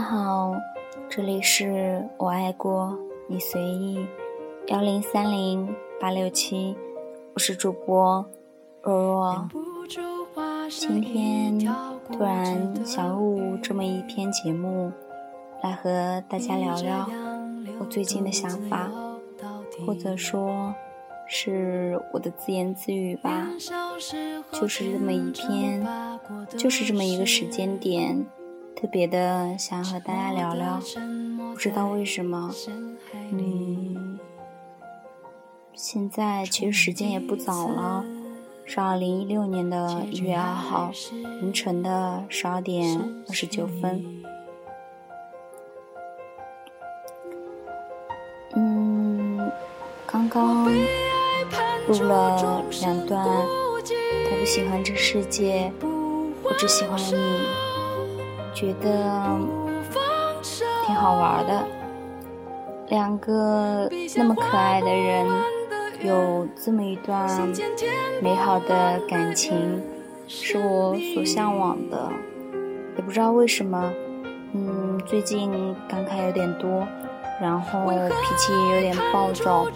家好，这里是我爱过你随意幺零三零八六七，我是主播若若。今天突然想录这么一篇节目，来和大家聊聊我最近的想法，或者说是我的自言自语吧。就是这么一篇，就是这么一个时间点。特别的想和大家聊聊，不知道为什么，嗯，现在其实时间也不早了，是二零一六年的一月二号凌晨的十二点二十九分。嗯，刚刚录了两段，我不喜欢这世界，我只喜欢你。觉得挺好玩的，两个那么可爱的人，有这么一段美好的感情，是我所向往的。也不知道为什么，嗯，最近感慨有点多，然后脾气也有点暴躁，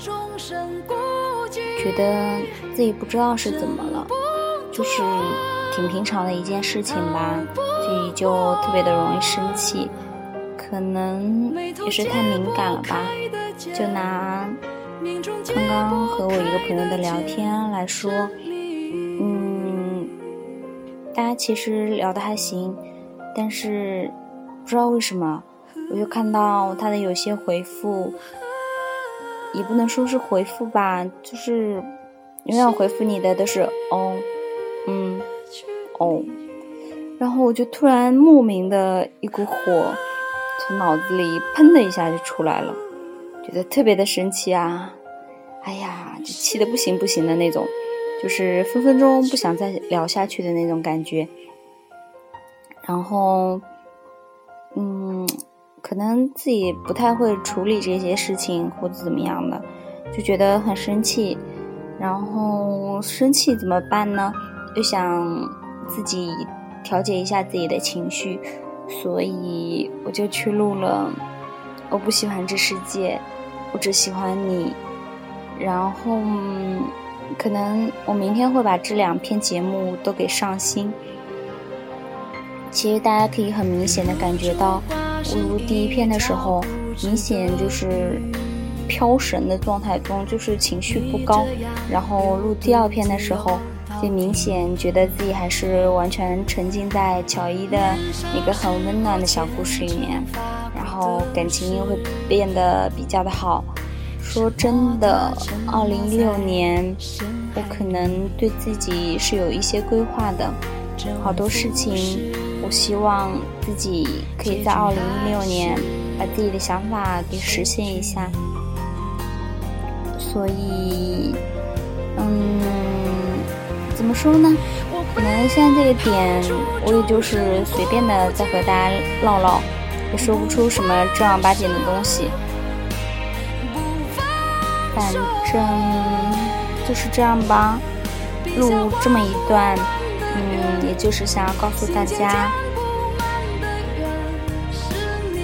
觉得自己不知道是怎么了，就是挺平常的一件事情吧。所以就特别的容易生气，可能也是太敏感了吧。就拿刚刚和我一个朋友的聊天来说，嗯，大家其实聊的还行，但是不知道为什么，我就看到他的有些回复，也不能说是回复吧，就是永远回复你的都是哦，嗯，哦。然后我就突然莫名的一股火从脑子里砰的一下就出来了，觉得特别的生气啊！哎呀，就气得不行不行的那种，就是分分钟不想再聊下去的那种感觉。然后，嗯，可能自己不太会处理这些事情或者怎么样的，就觉得很生气。然后生气怎么办呢？又想自己。调节一下自己的情绪，所以我就去录了。我不喜欢这世界，我只喜欢你。然后，可能我明天会把这两篇节目都给上新。其实大家可以很明显的感觉到，我录第一篇的时候，明显就是飘神的状态中，就是情绪不高。然后录第二篇的时候。就明显觉得自己还是完全沉浸在乔伊的那个很温暖的小故事里面，然后感情又会变得比较的好。说真的，二零一六年我可能对自己是有一些规划的，好多事情我希望自己可以在二零一六年把自己的想法给实现一下。所以，嗯。怎么说呢？可能现在这个点，我也就是随便的在和大家唠唠，也说不出什么正儿八经的东西。反正就是这样吧，录这么一段，嗯，也就是想要告诉大家，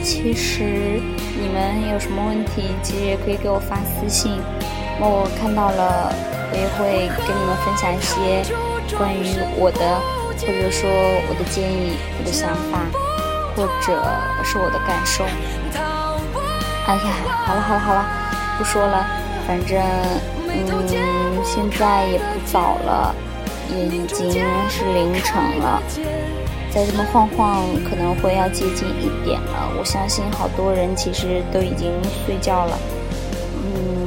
其实你们有什么问题，其实也可以给我发私信，我看到了。我也会跟你们分享一些关于我的，或者说我的建议、我的想法，或者是我的感受。哎呀，好了好了好了，不说了，反正嗯，现在也不早了，也已经是凌晨了，再这么晃晃可能会要接近一点了。我相信好多人其实都已经睡觉了。嗯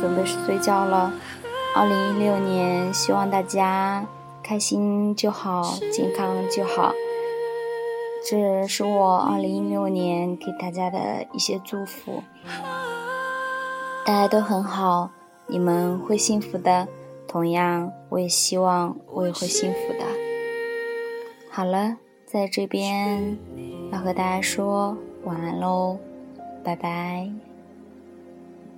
准备睡觉了。二零一六年，希望大家开心就好，健康就好。这是我二零一六年给大家的一些祝福。大家都很好，你们会幸福的。同样，我也希望我也会幸福的。好了，在这边要和大家说晚安喽，拜拜。